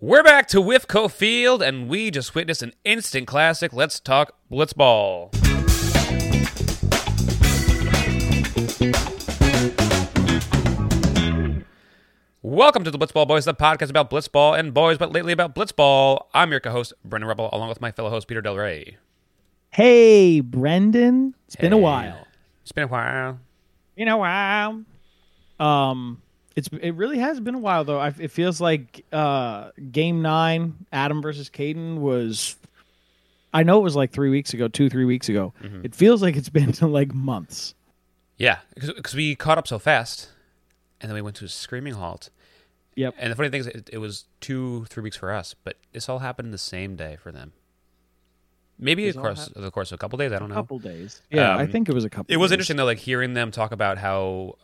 We're back to Wifco Field, and we just witnessed an instant classic. Let's talk Blitzball. Welcome to the Blitzball Boys, the podcast about Blitzball and boys, but lately about Blitzball. I'm your co-host, Brendan Rebel, along with my fellow host, Peter Del Rey. Hey, Brendan. It's been a while. It's been a while. Been a while. Um, it's it really has been a while though. I, it feels like uh, Game Nine, Adam versus Caden was. I know it was like three weeks ago, two three weeks ago. Mm-hmm. It feels like it's been like months. Yeah, because we caught up so fast, and then we went to a screaming halt. Yep. And the funny thing is, it, it was two, three weeks for us, but this all happened the same day for them. Maybe of all course, of a couple days. I don't know. A couple days. Yeah, I Um, think it was a couple. It was days. interesting though, like hearing them talk about how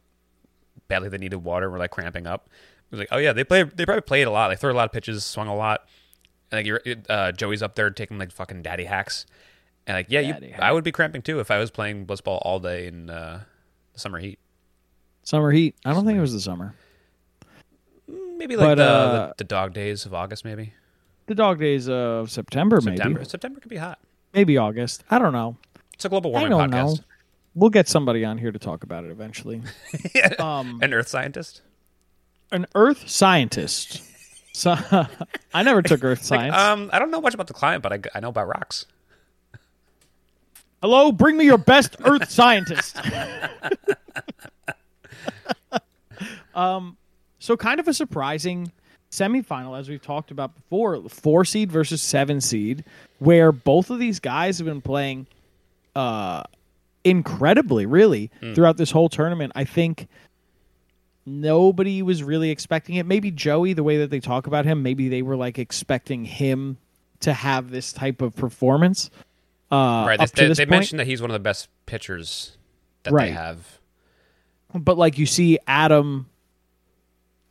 badly they needed water. and We're like cramping up. It was like, oh yeah, they play. They probably played a lot. They threw a lot of pitches, swung a lot. And like you're, uh, Joey's up there taking like fucking daddy hacks. And like, yeah, you, I would be cramping too if I was playing blitzball all day in uh, the summer heat. Summer heat. I don't think it was the summer. Maybe like But, the, uh, the the dog days of August, maybe The dog days of September, September. maybe. September could be hot. Maybe August. I don't know. It's a global I warming don't podcast. know. We'll get somebody on here to talk about it eventually. um, An Earth scientist. an earth scientist. So, I never took earth Like, science. um, I don't know much about the climate, but I, I know about rocks. Hello, bring me your best earth scientist. um, so kind of a surprising semifinal, as we've talked about before, four seed versus seven seed, where both of these guys have been playing uh incredibly, really, throughout this whole tournament. I think nobody was really expecting it. Maybe Joey, the way that they talk about him, maybe they were like expecting him to have this type of performance. Uh, right. They, they point. mentioned that he's one of the best pitchers that they have. but like you see Adam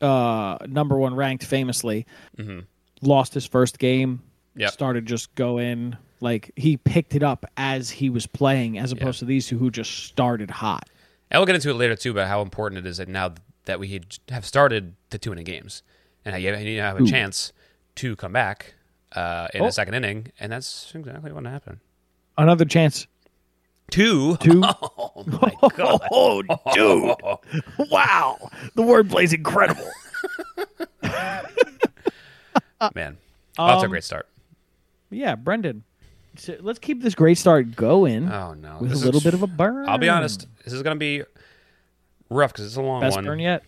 uh number one ranked famously mm-hmm. lost his first game. Yep. started just going like he picked it up as he was playing as opposed to these two who just started hot And we'll get into it later too about how important it is that now that we have started the two inning games and how you now have a chance to come back uh, in Oh. the second inning, and that's exactly what happened. another chance Two. Two. Oh my god. oh dude wow the wordplay is incredible Man. Oh, that's a Um, great start. yeah brendan so let's keep this great start going Oh no. with a little is- bit of a burn I'll be honest. This is going to be rough because it's a long best one, burn yet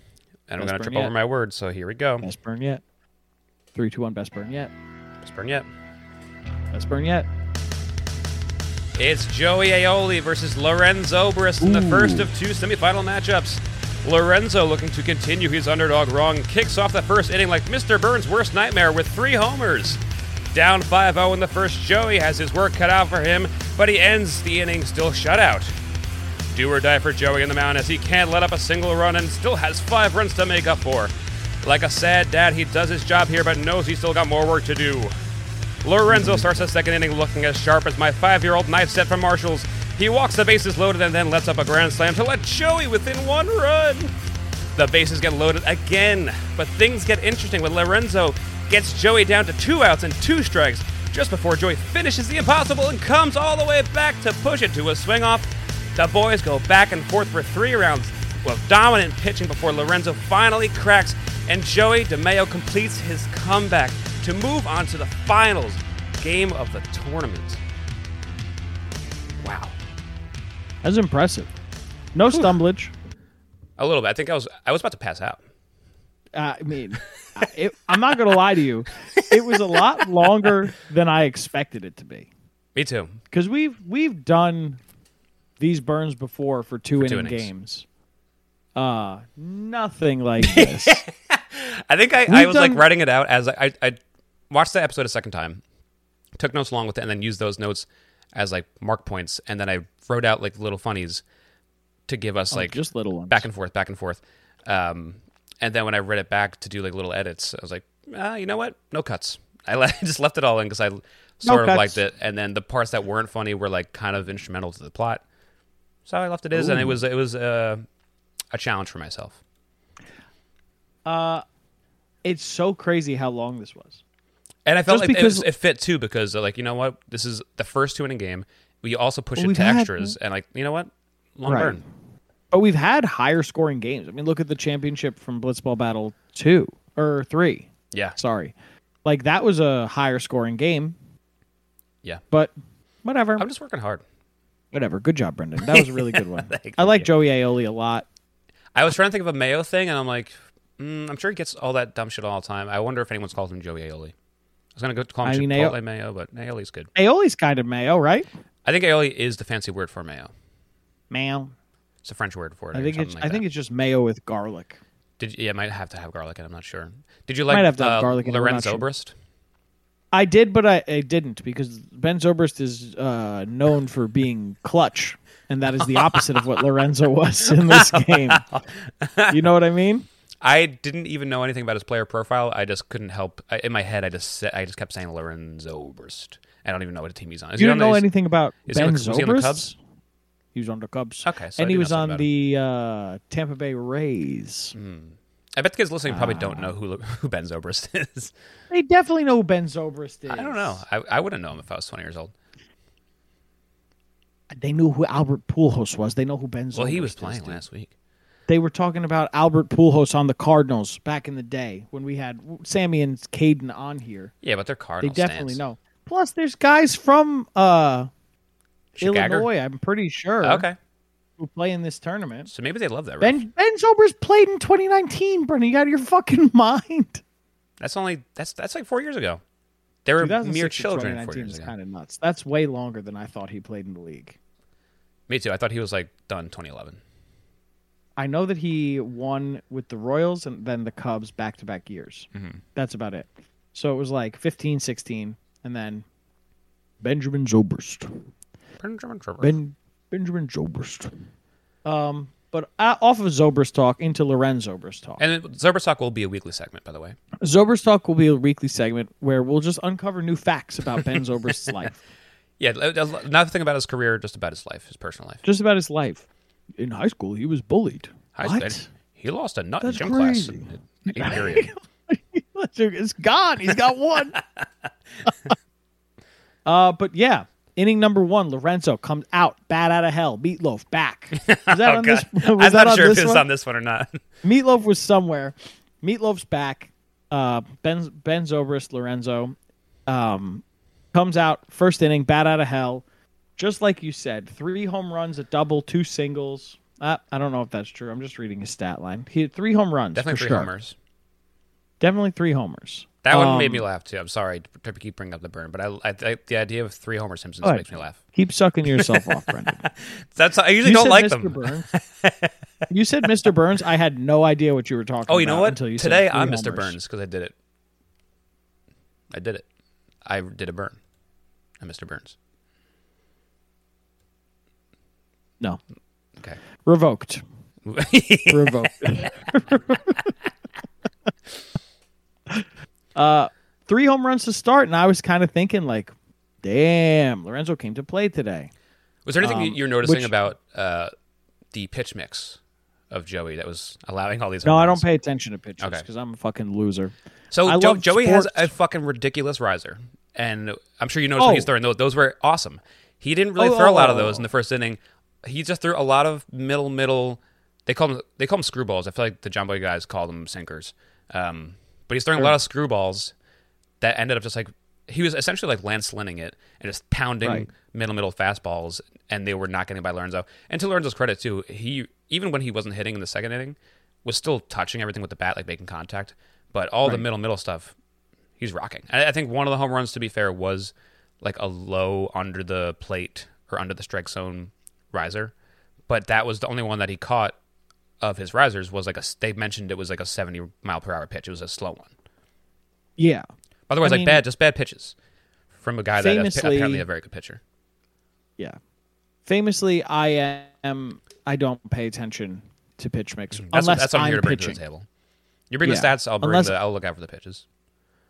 and I'm going to trip yet. over my words. So here we go. best burn yet three two one best burn yet Best burn yet. best burn yet It's Joey Aioli versus Lorenzo Briss in the first of two semifinal matchups. Lorenzo, looking to continue his underdog run, kicks off the first inning like Mr. Burns' worst nightmare with three homers. Down 5 0 in the first, Joey has his work cut out for him, but he ends the inning still shutout. Do or die for Joey in the mound as he can't let up a single run and still has five runs to make up for. Like a sad dad, he does his job here but knows he's still got more work to do. Lorenzo starts the second inning looking as sharp as my five year old knife set from Marshalls. He walks the bases loaded and then lets up a grand slam to let Joey within one run. The bases get loaded again, but things get interesting with Lorenzo gets Joey down to two outs and two strikes just before Joey finishes the impossible and comes all the way back to push it to a swing off. The boys go back and forth for three rounds with dominant pitching before Lorenzo finally cracks and Joey DeMeo completes his comeback to move on to the finals game of the tournament. Wow. That's impressive. No stumblage. A little bit. I think I was I was about to pass out. Uh, I mean, I- it, I'm not going to lie to you. It was a lot longer than I expected it to be Me too. because we've we've done these burns before for two two inning innings. games. Uh, nothing like this. I think I, I was like writing it out as I, I I watched the episode a second time, took notes along with it, and then used those notes as like mark points, and then I wrote out like little funnies to give us like Oh, just little ones. back and forth, back and forth. Um, and then when I read it back to do like little edits, I was like, ah, you know what? No cuts. I, le- I just left it all in because I sort of cuts. liked it, and then the parts that weren't funny were like kind of instrumental to the plot. So I left it as, and it was it was uh, a challenge for myself. it's so crazy how long this was. And I felt Just like it, was- because- it fit too because uh, like you know what, this is the first two inning game. We also push Well, it to had- extras, and like you know what, long Right. burn. But we've had higher scoring games. I mean, look at the championship from Blitzball Battle 2 or 3. Yeah, Sorry. Like that was a higher scoring game, yeah. but whatever. I'm just working hard. Whatever. Good job, Brendan. That was a really good one. Thank I like you. Joey Aioli a lot. I was trying to think of a Mayo thing, and I'm like, mm, I'm sure he gets all that dumb shit all the time. I wonder if anyone's called him Joey Aioli. I was gonna go call him I mean, Chipotle Mayo, but Aioli's good. Aioli's kind of mayo, right? I think Aioli is the fancy word for mayo. Mayo. It's a French word for it. I think it's like I that. think it's just mayo with garlic. Did yeah, it might have to have garlic, and I'm not sure. Did you like Might have to have uh, garlic in Lorenz sure. Obrist? I did, but I, I didn't because Ben Zobrist is uh, known for being clutch, and that is the opposite of what Lorenzo was in this game. You know what I mean? I didn't even know anything about his player profile. I just couldn't help. I, in my head, I just I just kept saying Lorenzo Obrist. I don't even know what a team he's on. Is You he on know anything about is he on Ben the- he on the Zobrist? He was on the Cubs. Okay, so and he was on the uh, Tampa Bay Rays. I bet the kids listening probably don't Ah. know who who Ben Zobrist is. They definitely know who Ben Zobrist is. I don't know. I, I wouldn't know him if I was 20 years old. They knew who Albert Pujols was. They know who Ben Zobrist Well, he was playing dude. last week. They were talking about Albert Pujols on the Cardinals back in the day when we had Sammy and Caden on here. Yeah, but they're Cardinals. They definitely stands. know. Plus, there's guys from uh, Chicago? Illinois. I'm pretty sure. Okay, Who play in this tournament? so maybe they love that. Ben Ben, Ben Zobrist played in 2019. Brendan, you got your fucking mind. that's only that's that's like four years ago. They were mere children four 2019 years is ago. kind of nuts. That's way longer than I thought he played in the league. Me too. I thought he was like done 2011. I know that he won with the Royals and then the Cubs back to back years. Mm-hmm. That's about it. So it was like 15, 16, and then Benjamin Zobrist. Ben Benjamin Zobrist. Um, but uh, off of Zobrist talk into Lorenz Zobrist talk. And then Zobrist Talk will be a weekly segment, by the way. Zobrist talk will be a weekly segment where we'll just uncover new facts about Ben Zobrist's life, Yeah, nothing about his career, just about his life, his personal life. just about his life. In high school, he was bullied. High what? school- He lost a nut That's in gym crazy. class. in eighth period. it's gone. He's got one. uh, but yeah, inning number one, Lorenzo comes out, bat out of hell. Meatloaf back. Was that Oh, on this? God. I'm that not on sure if it's on this one or not. Meatloaf was somewhere. Meatloaf's back. Uh, Ben Ben Zobrist Lorenzo um, comes out first inning, bat out of hell. Just like you said, three home runs, a double, two singles. Uh, I don't know if that's true. I'm just reading his stat line. He had three home runs. Definitely for three sure. homers. Definitely three homers. That one Um, made me laugh too. I'm sorry to keep bringing up the burn, but I, I, I the idea of three Homer Simpsons ahead. makes me laugh. Keep sucking yourself off, Brendan. That's I usually You don't said like Mr. them. Burns. you said Mr. Burns. I had no idea what you were talking about. Oh, you know what? Until you said Today I'm Mr. homers. Burns because I did it. I did it. I did a burn. I'm Mr. Burns. No, Okay. revoked. Revoked. Uh, three home runs to start, and I was kind of thinking like, damn, Lorenzo came to play today. Was there anything Um, you're noticing which- about uh, the pitch mix of Joey that was allowing all these? No, I don't pay attention to pitches Okay. because I'm a fucking loser. So I Jo- love Joey has a fucking ridiculous riser, and I'm sure you noticed when Oh. he's throwing those. Those were awesome. He didn't really Oh, throw a lot of oh, those oh. in the first inning. He just threw a lot of middle middle. They call them they call them screwballs. I feel like the Jomboy guys call them sinkers. Um, but he's throwing a lot of screwballs that ended up just like he was essentially like Lance Lynning it and just pounding Right. middle middle fastballs, and they were not getting by Lorenzo. And to Lorenzo's credit too, he even when he wasn't hitting in the second inning, was still touching everything with the bat, like making contact. But all the middle middle stuff, he's rocking. I, I think one of the home runs, to be fair, was like a low under the plate or under the strike zone riser, but that was the only one that he caught of his risers was like a. They mentioned it was like a seventy mile per hour pitch. It was a slow one. Yeah, Otherwise, I like mean- bad, just bad pitches from a guy that is Famously- apparently a very good pitcher. yeah. Famously, I am. I don't pay attention to pitch mix That's unless what, that's what I'm I'm here to bring pitching. to the table. You bring Yeah. the stats, I'll bring Unless- the. I'll look out for the pitches.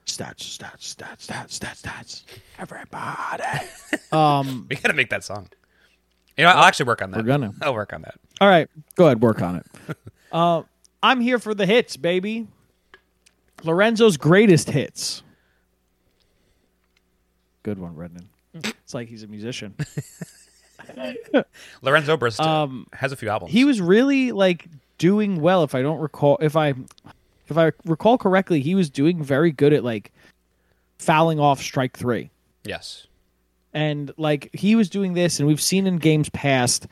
Stats, stats, stats, stats, stats, stats. Everybody. um. We gotta make that song. You know, I'll actually work on that. We're gonna. I'll work on that. All right, go ahead, work on it. uh, I'm here for the hits, baby. Lorenzo's greatest hits. Good one, Brendan. It's like he's a musician. Lorenzo Brist Um, has a few albums. he was really like doing well if i don't recall if i if i recall correctly he was doing very good at like fouling off strike three yes. And like he was doing this and we've seen in games past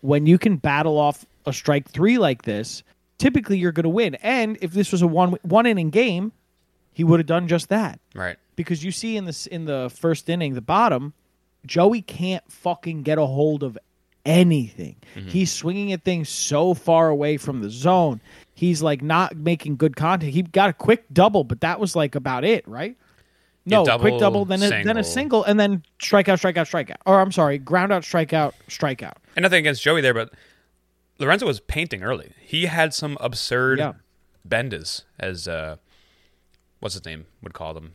when you can battle off a strike three like this typically you're going to win and if this was a one one inning game he would have done just that Right. because you see in this in the first inning, the bottom, Joey can't fucking get a hold of anything. Mm-hmm. He's swinging at things so far away from the zone. He's like not making good contact. He got a quick double, but that was like about it, right? No, quick double, double, then a, then single. a single, and then strikeout, strikeout, strikeout. Or I'm sorry, ground out, strikeout, strikeout. And nothing against Joey there, but Lorenzo was painting early. He had some absurd Yeah. bendas, as uh, what's his name would call them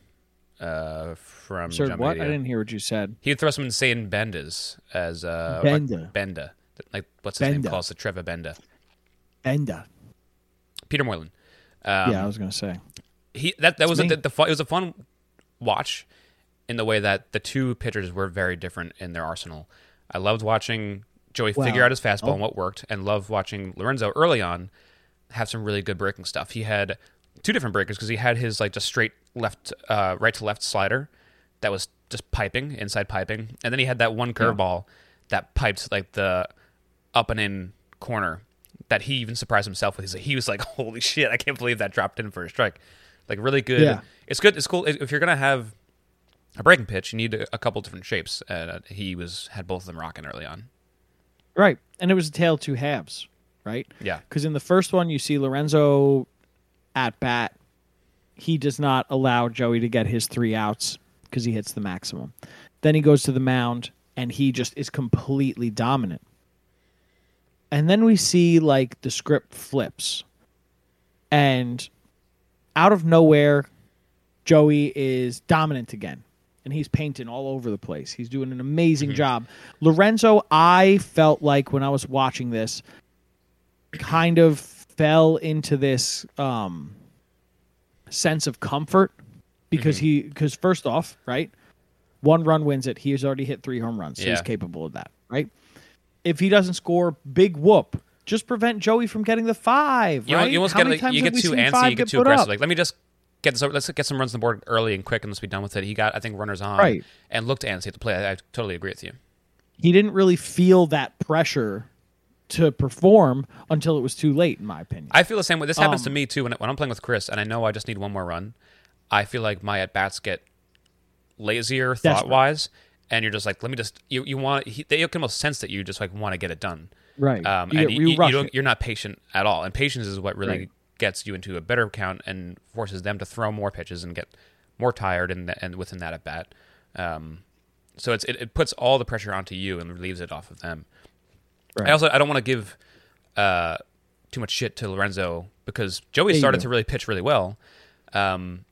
uh, from Jump what? Media. I didn't hear what you said. He would throw some insane bendas as uh, Benda. Like Benda. Like what's his name Benda. calls it? Trevor Benda. Enda. Peter Moylan. Um, yeah, I was gonna say. he that that was a, the, the fun, it was a fun watch in the way that the two pitchers were very different in their arsenal. I loved watching Joey figure out his fastball oh. and what worked, and loved watching Lorenzo early on have some really good breaking stuff. He had two different breakers because he had his like just straight left, uh, right to left slider that was just piping inside piping, and then he had that one curveball that piped like the up and in corner that he even surprised himself with. He was like, "Holy shit! I can't believe that dropped in for a strike." Like really good. Yeah. It's good. It's cool if you're gonna have a breaking pitch. You need a, couple different shapes, and uh, he was had both of them rocking early on. Right. And it was a tale of two halves, right? Yeah. Because in the first one, you see Lorenzo at bat. He does not allow Joey to get his three outs because he hits the maximum. Then he goes to the mound and he just is completely dominant. And then we see like the script flips. And out of nowhere, Joey is dominant again. And he's painting all over the place. He's doing an amazing job. Lorenzo, I felt like when I was watching this, kind of fell into this um, sense of comfort because he because first off, right, one run wins it. He has already hit three home runs, so he's capable of that, right? If he doesn't score, big whoop. Just prevent Joey from getting the five, You, right? you almost How get like, you get too antsy, you get too put up? aggressive. Like let me just get this, let's get some runs on the board early and quick, and let's be done with it. He got I think runners on Right. and looked antsy at the play. I, I totally agree with you. he didn't really feel that pressure to perform until it was too late, in my opinion. I feel the same way. This happens to Um, me too when, when I'm playing with Chris, and I know I just need one more run. I feel like my at bats get lazier thought wise, and you're just like, let me just you you want he, they can almost sense that you just like want to get it done. Right. Um, you and you, you, you don't, you're not patient at all, and patience is what really Right. gets you into a better count and forces them to throw more pitches and get more tired and and within that at bat. Um, so it's it, it puts all the pressure onto you and relieves it off of them. Right. I also I don't want to give uh, too much shit to Lorenzo because Joey you started to really pitch really well. Um,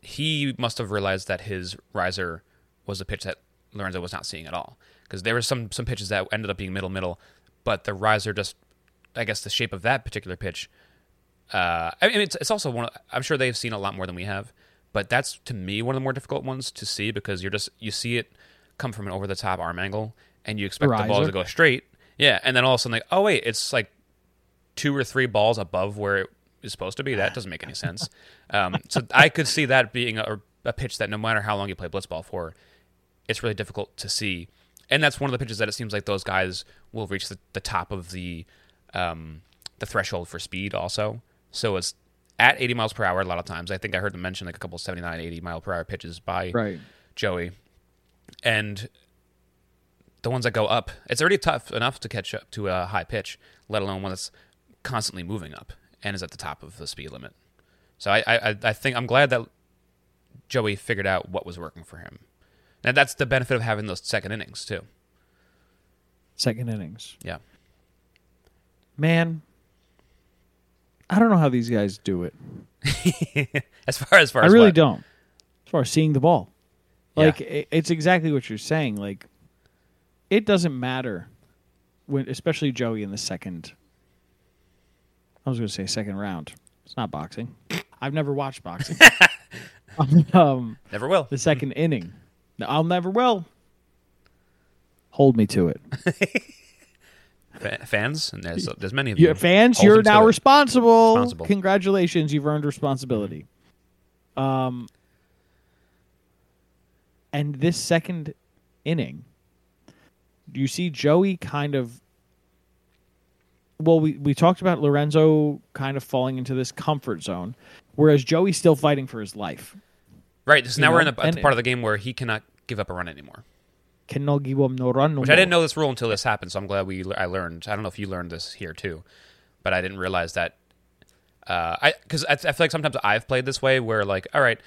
he must have realized that his riser was a pitch that Lorenzo was not seeing at all because there were some some pitches that ended up being middle middle, but the riser just I guess the shape of that particular pitch. Uh, I mean, it's it's also one. Of, I'm sure they've seen a lot more than we have, but that's to me one of the more difficult ones to see because you're just you see it come from an over the top arm angle and you expect the ball to go straight. Yeah, and then all of a sudden like, oh wait, it's like two or three balls above where it is supposed to be. That doesn't make any sense. Um, so I could see that being a, a pitch that no matter how long you play blitzball for, it's really difficult to see. And that's one of the pitches that it seems like those guys will reach the, the top of the um, the threshold for speed also. So it's at 80 miles per hour a lot of times. I think I heard them mention like a couple 79, 80 mile per hour pitches by right. Joey. And the ones that go up, it's already tough enough to catch up to a high pitch, let alone one that's constantly moving up and is at the top of the speed limit. So I, I, I think I'm glad that Joey figured out what was working for him. And that's the benefit of having those second innings too. Second innings. Yeah. Man, I don't know how these guys do it. as far as far as I as really what? don't. As far as seeing the ball, like i it's exactly what you're saying. Like, it doesn't matter when, especially Joey in the second. I was going to say second round. It's not boxing. I've never watched boxing. um, Never will. the second inning. I'll never will. Hold me to it. Fa- fans, and there's there's many of you. Your fans, Hold you're them to now it. responsible. Responsible. Congratulations, you've earned responsibility. Um, and this second inning, you see Joey kind of. Well, we, we talked about Lorenzo kind of falling into this comfort zone, whereas Joey's still fighting for his life. Right. So you now we're know, in a, and- the part of the game where he cannot give up a run anymore. Cannot give him no run. no Which I didn't know this rule until this happened. So I'm glad we I learned. I don't know if you learned this here too, but I didn't realize that. Uh, I because I, I feel like sometimes I've played this way where like, all right,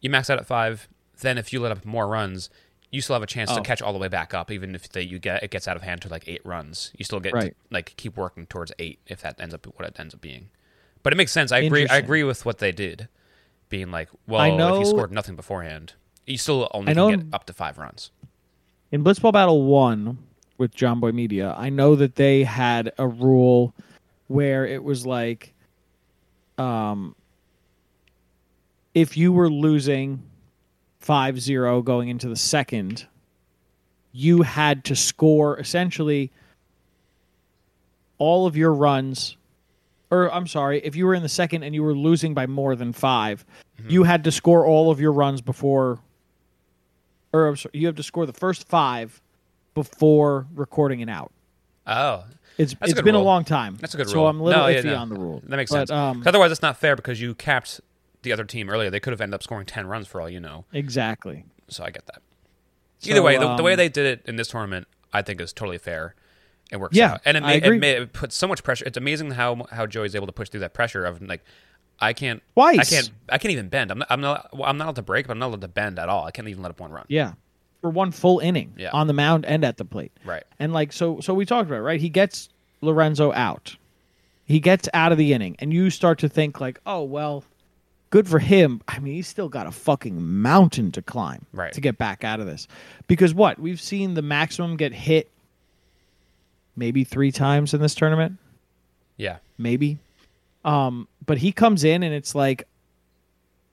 you max out at five, then if you let up more runs, you still have a chance Oh. to catch all the way back up, even if they, you get it gets out of hand to like eight runs. You still get to, like keep working towards eight if that ends up what it ends up being. But it makes sense. I agree. I agree with what they did, being like, well, if you scored nothing beforehand, you still only I know get up to five runs. in Blitzball Battle 1 with Jomboy Media, I know that they had a rule where it was like um if you were losing 5-0 going into the second, you had to score essentially all of your runs or I'm sorry, if you were in the second and you were losing by more than 5, you had to score all of your runs before or sorry, you have to score the first five before recording an out. Oh, It's That's a good been rule. a long time. That's a good rule. so. I'm a little No, yeah, iffy no. on the rule. That makes But, sense. Um, 'Cause otherwise, it's not fair because you capped the other team earlier. They could have ended up scoring ten runs for all you know. exactly. So I get that. So, Either way, the, the way um, they did it in this tournament, I think, is totally fair. It works Yeah, out, and it, I ma- it, agree. ma- it puts so much pressure. It's amazing how how Joey's able to push through that pressure of like, I can't Twice. I can't. I can't even bend. I'm not. I'm not. I'm not allowed to break, but I'm not allowed to bend at all. I can't even let up one run. Yeah. For one full inning Yeah. on the mound and at the plate. Right. And like so so we talked about it, right? He gets Lorenzo out. He gets out of the inning and you start to think like, "Oh, well, good for him." I mean, he's still got a fucking mountain to climb Right. to get back out of this. Because what? We've seen the maximum get hit maybe 3 times in this tournament. Yeah. maybe. Um, but he comes in and it's like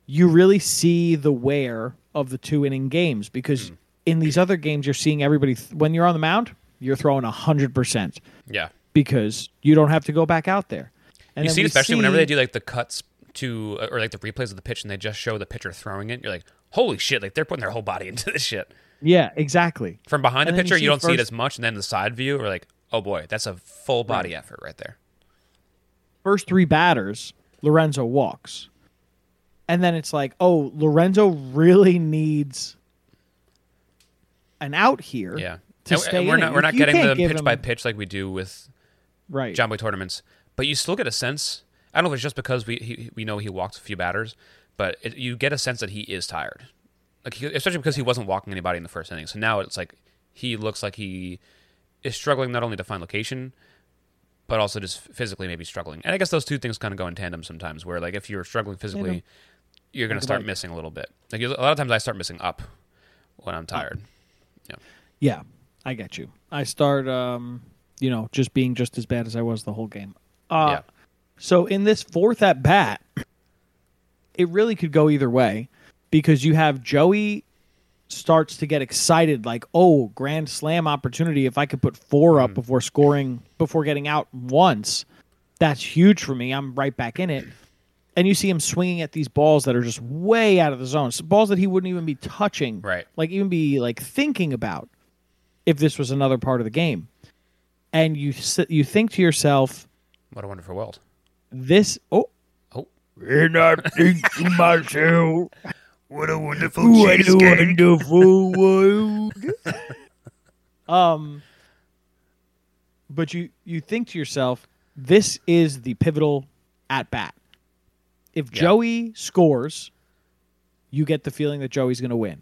you really see the wear of the two inning games because in these other games you're seeing everybody th- when you're on the mound you're throwing hundred percent Yeah. because you don't have to go back out there. And you see, especially whenever they do like the cuts to uh, or like the replays of the pitch, and they just show the pitcher throwing it. You're like, holy shit! Like they're putting their whole body into this shit. yeah exactly From behind And the then you pitcher, you, don't see it as much, and then the side view, we're like, oh boy, that's a full body effort right there. First three batters Lorenzo walks, and then it's like oh Lorenzo really needs an out here Yeah, to And- stay we're not we're not getting the pitch him- by pitch like we do with right. Jomboy tournaments, but you still get a sense. I don't know if it's just because we he, we know he walked a few batters, but it, you get a sense that he is tired, like he, especially because he wasn't walking anybody in the first inning. So now it's like he looks like he is struggling not only to find location, but also just physically maybe struggling. And I guess those two things kind of go in tandem sometimes. Where like if you're struggling physically, you're going to start missing a little bit. Like a lot of times I start missing up when I'm tired. Yeah, I get you. I start, um, you know, just being just as bad as I was the whole game. Uh, Yeah. So in this fourth at bat, it really could go either way because you have Joey starts to get excited, like, oh, grand slam opportunity. If I could put four up mm. before scoring, before getting out once, that's huge for me. I'm right back in it. And you see him swinging at these balls that are just way out of the zone, so balls that he wouldn't even be touching, Right. Like even be like thinking about if this was another part of the game. And you you think to yourself, What a wonderful world. this oh Oh, and I think to myself, what a wonderful what a wonderful world. um, but you you think to yourself, this is the pivotal at bat. If Yeah. Joey scores, you get the feeling that Joey's going to win.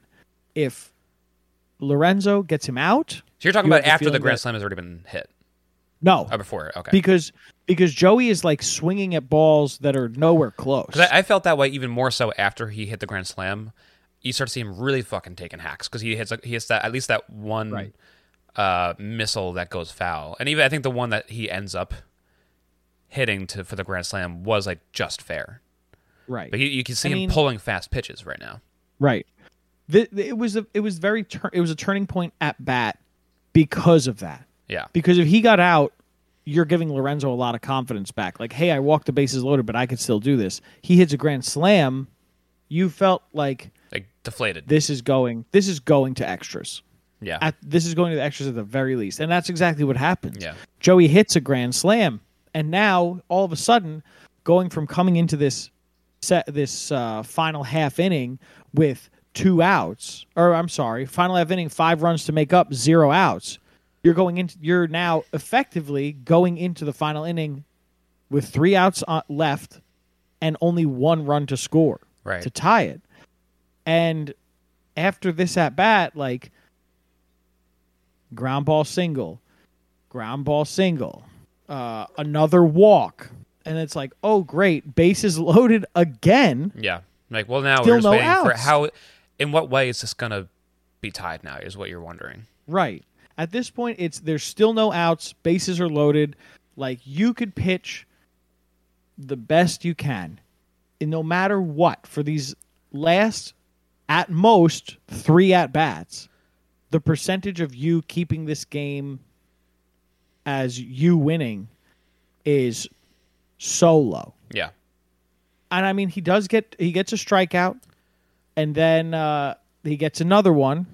If Lorenzo gets him out, So you're talking You about after the grand that- slam has already been hit. no, Oh, before. Okay. because because Joey is like swinging at balls that are nowhere close. I, I felt that way even more so after he hit the grand slam. You start to see him really fucking taking hacks because he hits he hits that at least that one Right. uh, missile that goes foul, and even I think the one that he ends up hitting to for the grand slam was like just fair. Right. But you, you can see I him mean- pulling fast pitches right now. Right. The, the- it was a, it was very tur- it was a turning point at bat because of that. Yeah. Because if he got out, you're giving Lorenzo a lot of confidence back. Like, hey, I walked the bases loaded, but I could still do this. He hits a grand slam. You felt like Like deflated. this is going this is going to extras. yeah. At, this is going to the extras at the very least, and that's exactly what happens. Yeah. Joey hits a grand slam, and now all of a sudden, going from coming into this set this uh, final half inning with two outs, or I'm sorry, final half inning, five runs to make up, zero outs. You're going into you're now effectively going into the final inning with three outs on, left and only one run to score Right. to tie it. And after this at bat, like ground ball single, ground ball single, uh, another walk, and it's like, oh great, bases loaded again. Yeah. Like, well, now Still we're just no waiting for outs. how. In what way is this gonna be tied now? Is what you're wondering. Right. At this point, it's there's still no outs. Bases are loaded. Like you could pitch the best you can, and no matter what, for these last, at most three at bats, the percentage of you keeping this game as you winning is so low. Yeah. And I mean, he does get he gets a strikeout, and then uh, he gets another one.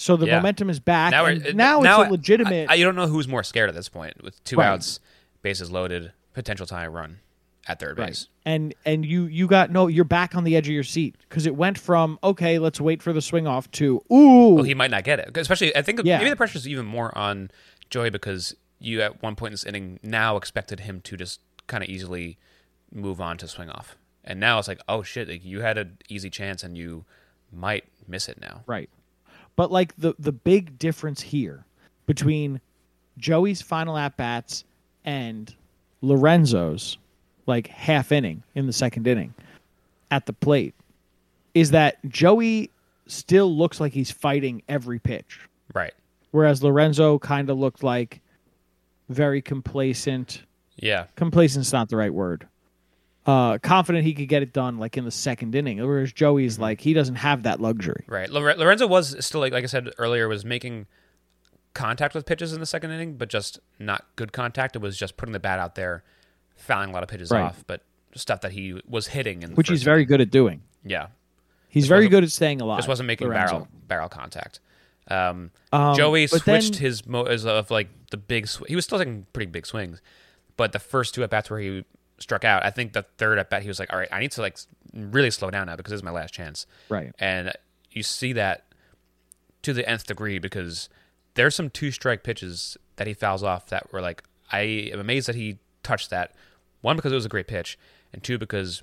So the Yeah. momentum is back. Now, and now, now it's a legitimate. I, I, you don't know who's more scared at this point with two Right. outs, bases loaded, potential tying run at third Right. base. And and you you got no you're back on the edge of your seat because it went from okay let's wait for the swing off to ooh Well, he might not get it. Especially, I think Yeah. maybe the pressure is even more on Joey because you at one point in this inning now expected him to just kind of easily move on to swing off, and now it's like, oh shit, like you had an easy chance and you might miss it now. right. But like the the big difference here between Joey's final at bats and Lorenzo's like half inning in the second inning at the plate is that Joey still looks like he's fighting every pitch. Right. whereas Lorenzo kind of looked like very complacent. Yeah. Complacent's not the right word. Uh, confident he could get it done like in the second inning, whereas Joey's like he doesn't have that luxury. Right. Lorenzo was still like like I said earlier was making contact with pitches in the second inning, but just not good contact. It was just putting the bat out there, fouling a lot of pitches Right. off, but stuff that he was hitting in which he's very inning. good at doing. Yeah. He's Just very good at staying alive. Just wasn't making Lorenzo. barrel barrel contact. Um, Um, Joey switched then- his mo as of like the big. Sw- he was still taking pretty big swings, but the first two at bats where he struck out, I think the third at bat he was like, "All right, I need to like really slow down now because this is my last chance." Right. And you see that to the nth degree because there's some two strike pitches that he fouls off that were like, I am amazed that he touched that. One because it was a great pitch, and two because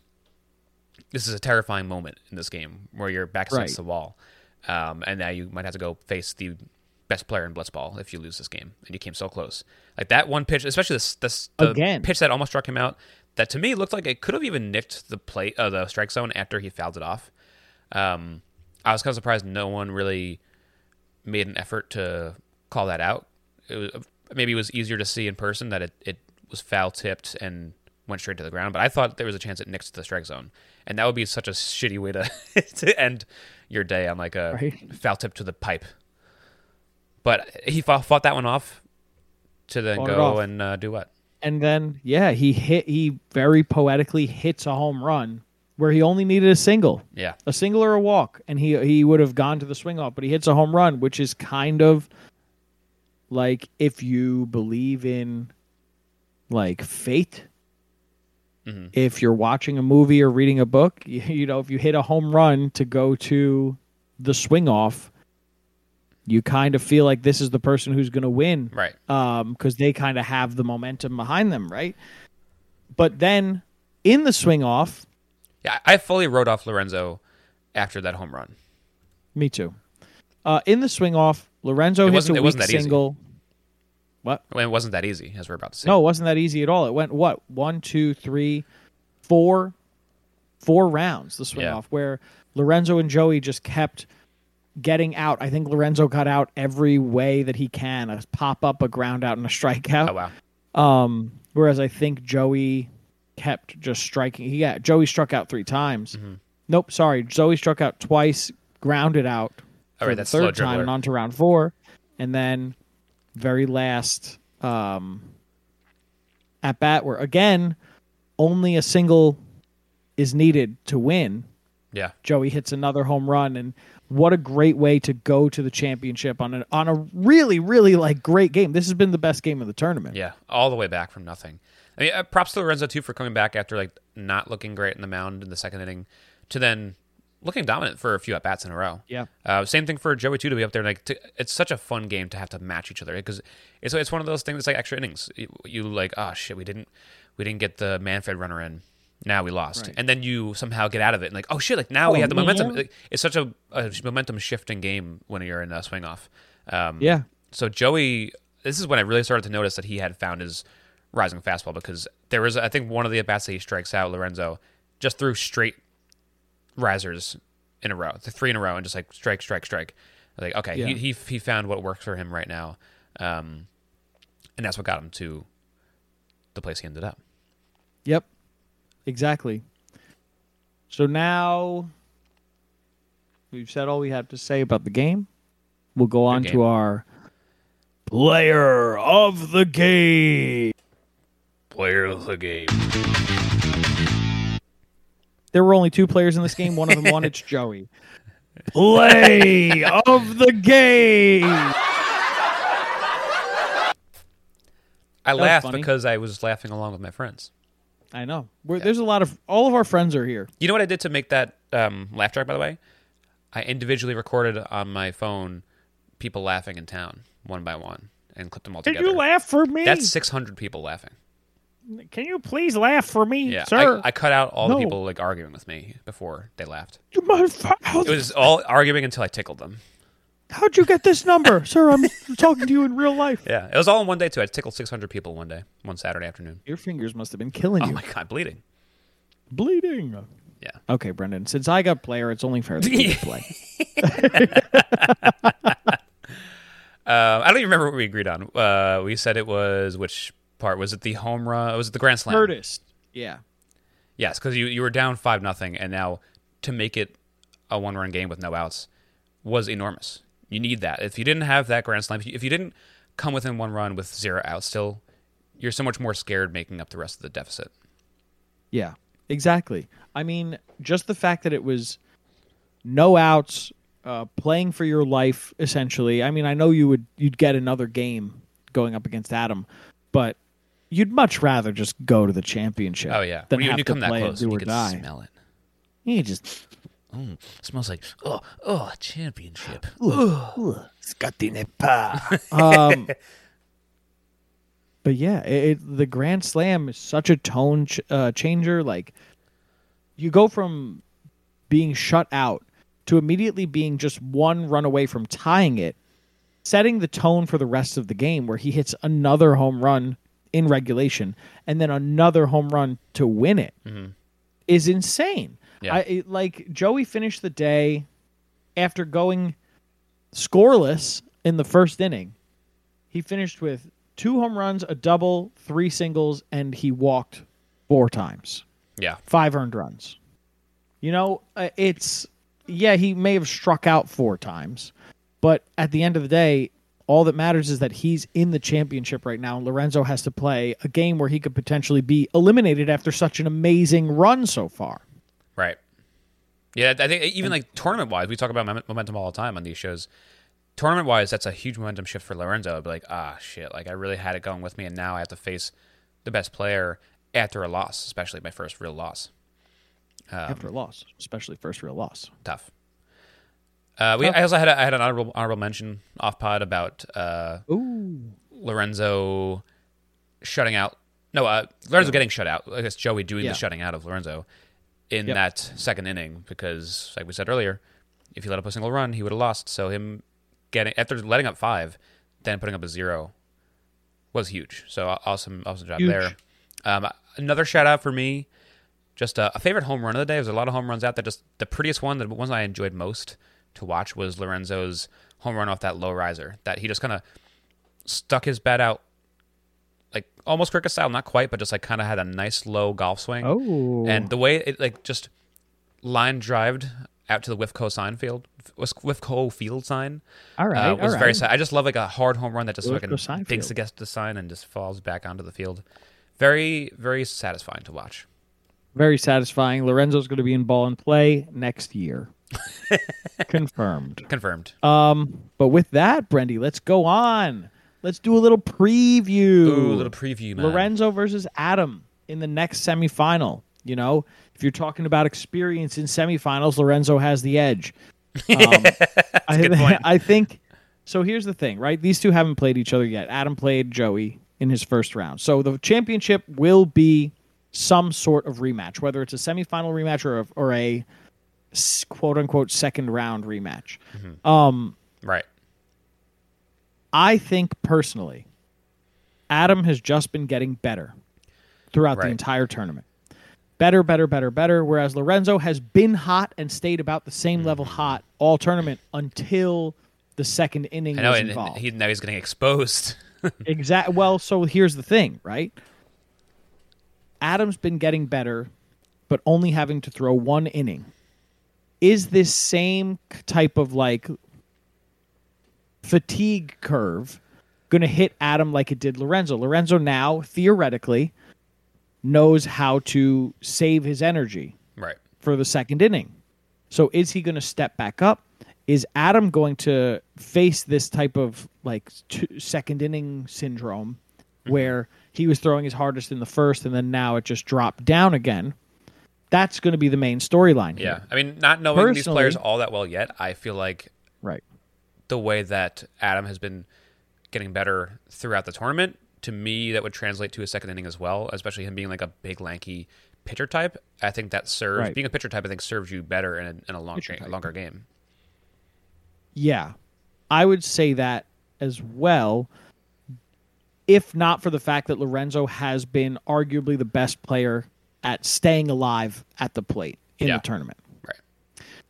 this is a terrifying moment in this game where your back against Right. the wall, um, and now you might have to go face the best player in blitzball if you lose this game, and you came so close. Like that one pitch, especially this, this the Again. pitch that almost struck him out. That to me looked like it could have even nicked the plate, uh, the strike zone after he fouled it off. Um, I was kind of surprised no one really made an effort to call that out. It was, maybe it was easier to see in person that it, it was foul tipped and went straight to the ground. But I thought there was a chance it nicked the strike zone, and that would be such a shitty way to to end your day on like a Right. foul tip to the pipe. But he fought, fought that one off to then Fought go and uh, do what? And then yeah, he hit he very poetically hits a home run where he only needed a single. Yeah, a single or a walk, and he he would have gone to the swing off, but he hits a home run, which is kind of like if you believe in like fate. Mhm. If you're watching a movie or reading a book, you, you know, if you hit a home run to go to the swing off, you kind of feel like this is the person who's going to win right. um because they kind of have the momentum behind them, right? But then in the swing off, Yeah, I fully wrote off Lorenzo after that home run. Me too. Uh, in the swing off, Lorenzo It hits wasn't- a it weak that easy. single. What? Well, it wasn't that easy, as we're about to say. No, it wasn't that easy at all. It went what one, two, three, four, four rounds. The swing Yeah. off where Lorenzo and Joey just kept getting out. I think Lorenzo got out every way that he can: a pop up, a ground out, and a strikeout. Oh wow. Um, whereas I think Joey kept just striking. He got Joey struck out three times. Mm-hmm. Nope, sorry. Joey struck out twice, grounded out All right, the that's slow third time and on to round four. And then very last um, at bat where again only a single is needed to win. Yeah. Joey hits another home run and what a great way to go to the championship on a on a really really like great game. This has been the best game of the tournament. Yeah, all the way back from nothing. I mean, uh, props to Lorenzo too for coming back after like not looking great in the mound in the second inning, to then looking dominant for a few at bats in a row. Yeah. Uh, same thing for Joey too to be up there. Like, to, it's such a fun game to have to match each other because it's it's one of those things. It's like extra innings. You, you like, oh shit, we didn't we didn't get the Manfred runner in. Now we lost, Right. and then you somehow get out of it and like, oh shit, like now we Oh, have the momentum. Like, it's such a, a momentum shifting game when you're in a swing off. Um, Yeah. so Joey, this is when I really started to notice that he had found his rising fastball because there was, I think, one of the at bats that he strikes out Lorenzo just threw straight risers in a row, the three in a row, and just like strike, strike, strike. Like, okay, Yeah. he, he he found what works for him right now, um, and that's what got him to the place he ended up. Yep. Exactly. So now we've said all we have to say about the game. We'll go on to our player of the game. Player of the game. There were only two players in this game. One of them won. It's Joey. Play of the game. I laughed funny. because I was laughing along with my friends. I know. We're, There's a lot of all of our friends are here. You know what I did to make that um, laugh track, by the way? I individually recorded on my phone people laughing in town one by one and clipped them all Can together. Can you laugh for me? That's 600 people laughing. Can you please laugh for me, Yeah, sir? I, I cut out all No. the people like arguing with me before they laughed. You motherfucker- It was all arguing until I tickled them. How'd you get this number, sir? I'm talking to you in real life. Yeah, it was all in one day too. I tickled 600 people one day, one Saturday afternoon. Your fingers must have been killing you. Oh you. my god, bleeding. Bleeding. Yeah. Okay, Brendan. Since I got player, it's only fair that you play. Uh, I don't even remember what we agreed on. Uh, we said it was which part was it? The home run? Was it the grand slam? Curtis. Yeah. Yes, because you, you were down five nothing, and now to make it a one run game with no outs was enormous. You need that. If you didn't have that grand slam, if you, didn't come within one run with zero outs, still you're so much more scared making up the rest of the deficit. Yeah. Exactly. I mean, just the fact that it was no outs, uh, playing for your life essentially. I mean, I know you would you'd get another game going up against Adam, but you'd much rather just go to the championship. Oh yeah, than when you, have you to come that play close, and do you or can die. smell it. You just Mm, smells like oh oh championship. um, but yeah, it, it, the Grand Slam is such a tone ch- uh, changer. Like, you go from being shut out to immediately being just one run away from tying it, setting the tone for the rest of the game, where he hits another home run in regulation and then another home run to win it, is insane. Yeah. I like Joey finished the day after going scoreless in the first inning. He finished with two home runs, a double, three singles, and he walked four times. Yeah, Five earned runs. You know, uh, it's yeah, he may have struck out four times, but at the end of the day, all that matters is that he's in the championship right now, and Lorenzo has to play a game where he could potentially be eliminated after such an amazing run so far. Right. Yeah, I think even like tournament wise, we talk about momentum all the time on these shows. Tournament wise, that's a huge momentum shift for Lorenzo. I'd be like, ah, shit, like I really had it going with me, and now I have to face the best player after a loss, especially my first real loss. Um, after a loss, especially first real loss. tough. Uh, we, I also had a, I had an honorable honorable mention off pod about uh, Ooh. Lorenzo shutting out. No, uh, Lorenzo getting shut out. I guess Joey doing Yeah. the shutting out of Lorenzo in Yep. that second inning because, like we said earlier, if he let up a single run, he would have lost. So him getting after letting up five, then putting up a zero was huge. So awesome, awesome job Huge. there. Um, another shout out for me. Just a, a favorite home run of the day. There's a lot of home runs out there. Just the prettiest one, the ones I enjoyed most to watch was Lorenzo's home run off that low riser. That he just kind of stuck his bat out almost cricket style, not quite, but just like kind of had a nice low golf swing. Oh, And the way it like just line drived out to the Wifco sign field, was Wifco field sign, all right, uh, was all very. right. Sa- I just love like a hard home run that just fucking sign digs against the sign and just falls back onto the field. Very, very satisfying to watch. Very satisfying. Lorenzo's going to be in ball and play next year. Confirmed. Confirmed. Um, but with that, Brendy, let's go on. Let's do a little preview. Ooh, a little preview, man. Lorenzo versus Adam in the next semifinal. You know, if you're talking about experience in semifinals, Lorenzo has the edge. Um, I, good point. I think. So here's the thing, right? These two haven't played each other yet. Adam played Joey in his first round. So the championship will be some sort of rematch, whether it's a semifinal rematch or a, or a quote unquote second round rematch. Um, Right. I think personally, Adam has just been getting better throughout the entire tournament. Better, better, better, better. Whereas Lorenzo has been hot and stayed about the same level Mm-hmm. hot all tournament until the second inning I know, was and involved. he, now he's getting exposed. Exact. Well, so here's the thing, right? Adam's been getting better, but only having to throw one inning. Is this same type of like fatigue curve going to hit Adam like it did Lorenzo? Lorenzo now theoretically knows how to save his energy right. for the second inning. So is he going to step back up? Is Adam going to face this type of like two, second inning syndrome mm-hmm. where he was throwing his hardest in the first and then now it just dropped down again? That's going to be the main storyline. Yeah. I mean, not knowing these players all that well yet, I feel like. The way that Adam has been getting better throughout the tournament, to me, that would translate to a second inning as well, especially him being like a big, lanky pitcher type. I think that serves, Right. being a pitcher type, I think serves you better in a, in a long Pitcher ga- type. longer game. Yeah. I would say that as well. If not for the fact that Lorenzo has been arguably the best player at staying alive at the plate in Yeah. the tournament.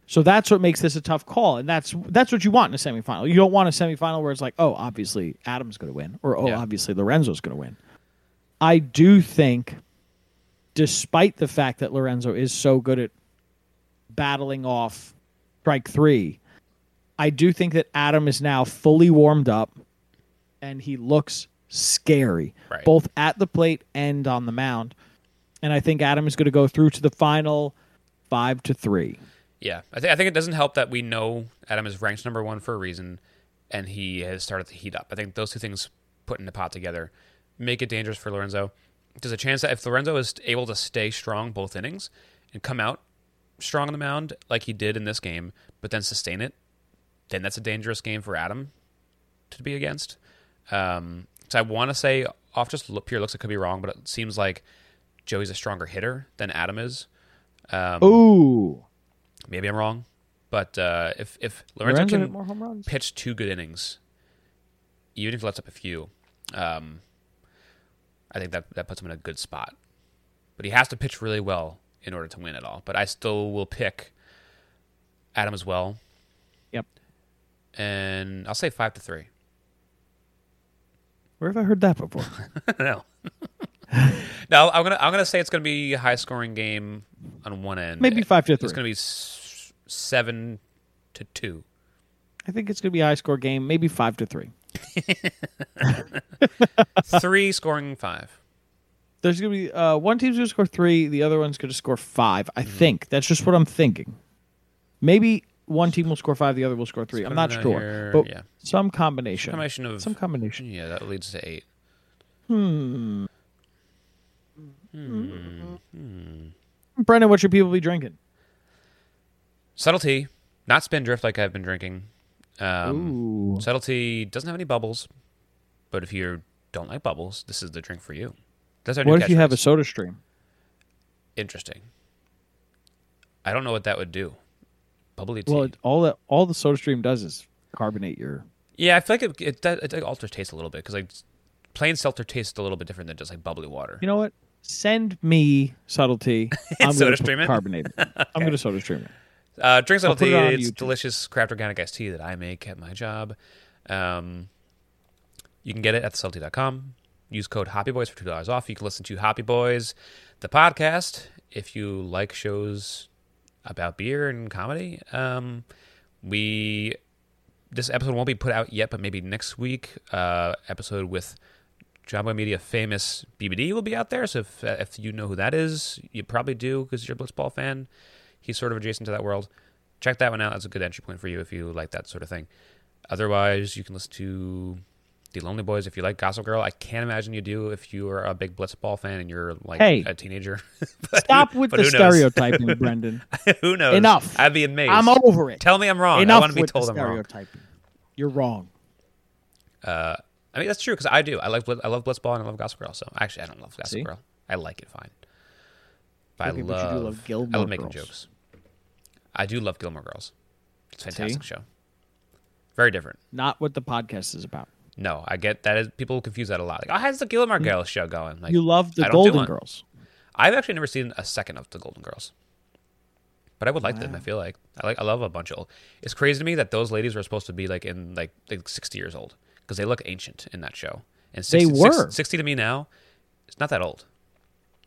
So that's what makes this a tough call, and that's that's what you want in a semifinal. You don't want a semifinal where it's like, oh, obviously Adam's going to win, or oh, Yeah. obviously Lorenzo's going to win. I do think, despite the fact that Lorenzo is so good at battling off strike three, I do think that Adam is now fully warmed up, and he looks scary, Right. both at the plate and on the mound. And I think Adam is going to go through to the final five to three. Yeah, I think I think it doesn't help that we know Adam is ranked number one for a reason, and he has started to heat up. I think those two things put in the pot together make it dangerous for Lorenzo. There's a chance that if Lorenzo is able to stay strong both innings and come out strong on the mound like he did in this game, but then sustain it, then that's a dangerous game for Adam to be against. Um, so I want to say off just look, pure looks, it could be wrong, but it seems like Joey's a stronger hitter than Adam is. Um, Ooh, Maybe I'm wrong, but uh, if if Lorenzo, Lorenzo can more home runs. pitch two good innings, even if he lets up a few, um, I think that that puts him in a good spot. But he has to pitch really well in order to win it all. But I still will pick Adam as well, Yep. and I'll say five to three. Where have I heard that before? no, no, I'm gonna I'm gonna say it's gonna be a high scoring game on one end. Maybe five to three. It's gonna be seven to two. I think it's going to be a high score game. Maybe five to three. three scoring five. There's going to be uh, one team's going to score three. The other one's going to score five. I think that's just what I'm thinking. Maybe one team will score five. The other will score three. I'm not sure, here, but yeah. some combination. combination of some combination. yeah that leads to eight Hmm. Hmm. hmm. Brendan, what should people be drinking? Subtlety not spindrift like i've been drinking um, subtlety doesn't have any bubbles but if you don't like bubbles this is the drink for you that's our new What if you have a. Soda Stream? interesting i don't know what that would do bubbly tea Well, it, all that all the Soda Stream does is carbonate your. yeah i feel like it, it, it, it alters taste a little bit because like plain seltzer tastes a little bit different than just like bubbly water You know what? Send me subtlety. I'm Soda to Stream it? carbonate it. I'm going to Soda Stream it. Uh, drink I'll put subtlety. it on It's YouTube. delicious craft organic iced tea that I make at my job. Um, you can get it at thesubtlety.com. use code Hoppy Boys for two dollars off. You can listen to Hoppy Boys, the podcast, if you like shows about beer and comedy. Um, we this episode won't be put out yet, but maybe next week, uh, episode with Jomboy Media famous BBD will be out there. So if if you know who that is, you probably do because you're a Blitzball fan. He's sort of adjacent to that world. Check that one out. That's a good entry point for you if you like that sort of thing. Otherwise, you can listen to the Lonely Boys if you like Gossip Girl. I can't imagine you do if you are a big Blitzball fan and you're like Hey. a teenager. But Stop with the stereotyping, Brendan. who knows? Enough. I'd be amazed. I'm over it. Tell me I'm wrong. I Enough want to be told I'm wrong. stereotyping. You're wrong. Uh, I mean that's true because I do. I like I love Blitzball and I love Gossip Girl. So actually, I don't love Gossip See? Girl. I like it fine. But Okay, I but love, do love I love making Girls. jokes. I do love Gilmore Girls. It's a fantastic See? show. Very different. Not what the podcast is about. No, I get that. Is, people confuse that a lot. Like, oh, how's the Gilmore Girls show going? Like, you love the Golden. Girls. I've actually never seen a second of the Golden Girls, but I would like them. I feel like I like. I love a bunch of. It's crazy to me that those ladies were supposed to be like in like like sixty years old because they look ancient in that show. And 60, They were. 60 to me now. It's not that old.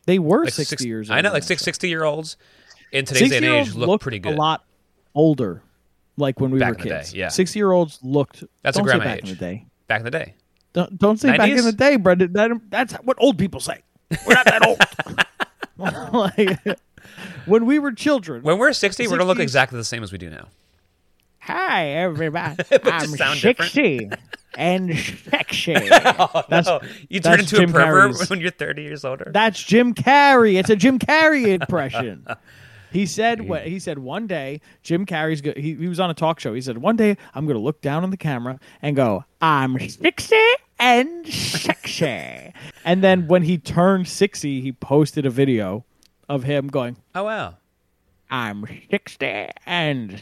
They were Like 60 years old. I know, like six, 60 year olds in today's day and age look pretty good. A lot older, like when we Back were in the day, kids. yeah. 60 year olds looked. That's a don't say grandma back age. in the day. Back in the day. Don't, don't say back in the day, Brendan. That, that's what old people say. We're not that old. like, when we were children. When we're 60, we're going to look exactly the same as we do now. Hi, everybody. I'm 60 and sexy. Oh, That's- no. You turn into Jim a pervert Carrey's. when you're 30 years older. That's Jim Carrey. It's a Jim Carrey impression. He said what he said one day Jim Carrey's go, he, he was on a talk show. He said one day I'm going to look down on the camera and go, "I'm 60 and sexy." and then when he turned 60, he posted a video of him going, oh, wow. "I'm 60 and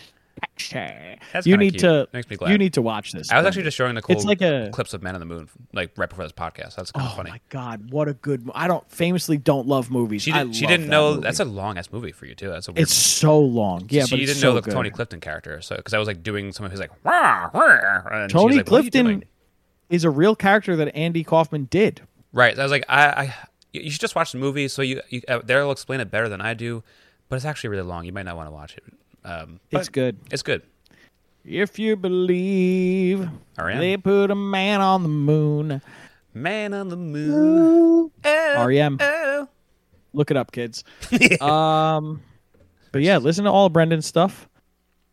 sexy." That's you need cute. to Makes me glad. you need to watch this. I was actually just showing Nicole It's like a- clips of Man on the Moon, like right before this podcast. That's kind of Oh funny. my god, what a good I don't famously don't love movies. She, did, didn't that know movie. that's a long ass movie for you too. That's a weird. It's so long. Yeah, she didn't so know the good. Tony Clifton character, so because I was like doing some of his like "Wah, wah," and she was Tony like, "What are you Clifton is a real character that Andy Kaufman did. Right. I was like, I, I, you should just watch the movie. So you, you uh, they'll explain it better than I do, but it's actually really long. You might not want to watch it. Um, It's good. It's good. If you believe R.E.M.. they put a man on the moon. Man on the moon. Oh, R.E.M.. oh. Look it up, kids. um, but yeah, listen to all Brendan's stuff.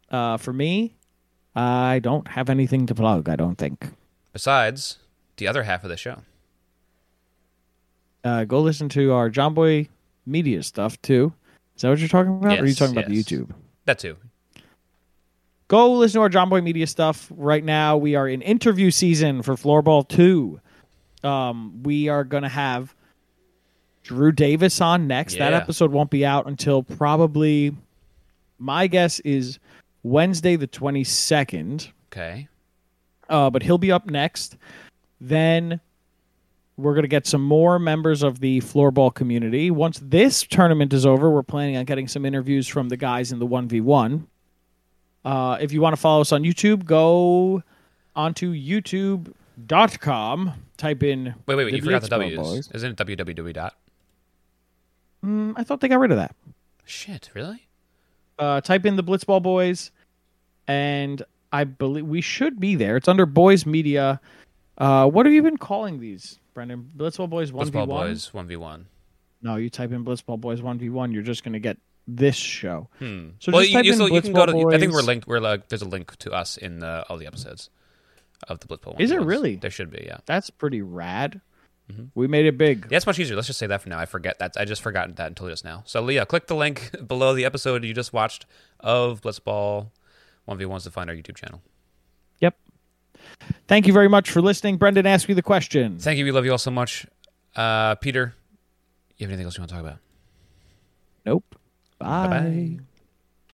Uh, for me, I don't have anything to plug. I don't think. Besides the other half of the show. Uh, go listen to our Jomboy Media stuff too. Is that what you're talking about? or are you Yes, talking about the. YouTube? That too. go listen to our Jomboy Media stuff. Right now, we are in interview season for Floorball 2. Um, we are going to have Drew Davis on next. That episode won't be out until probably, my guess is Wednesday, the 22nd. Okay. Uh, but he'll be up next. Then we're going to get some more members of the floorball community. Once this tournament is over, we're planning on getting some interviews from the guys in the 1v1. Uh, if you want to follow us on YouTube, go onto youtube.com, type in. Wait, wait, wait. You forgot the W's. Boys. Isn't it www dot? Mm, I thought they got rid of that. Shit, really? Uh, type in the Blitzball Boys, and I believe we should be there. It's under Boys Media. Uh, what have you been calling these, Brendan? Blitzball Boys 1v1? Blitzball Boys 1v1. No, you type in Blitzball Boys 1v1, you're just going to get this show. Hmm. So well, just you, type you, in still- you can go to. Blitzball I think we're linked. We're like, there's a link to us in the, all the episodes of the Blitzball. Is it really? There should be. Yeah. That's pretty rad. Mm-hmm. We made it big. Yeah, it's much easier. Let's just say that for now. I forget that. I just forgotten that until just now. So, Leah, click the link below the episode you just watched of Blitzball 1v1s to find our YouTube channel. Thank you very much for listening. Brendan asked me the question. Thank you. We love you all so much. Uh, Peter, you have anything else you want to talk about? Nope. Bye. Bye-bye.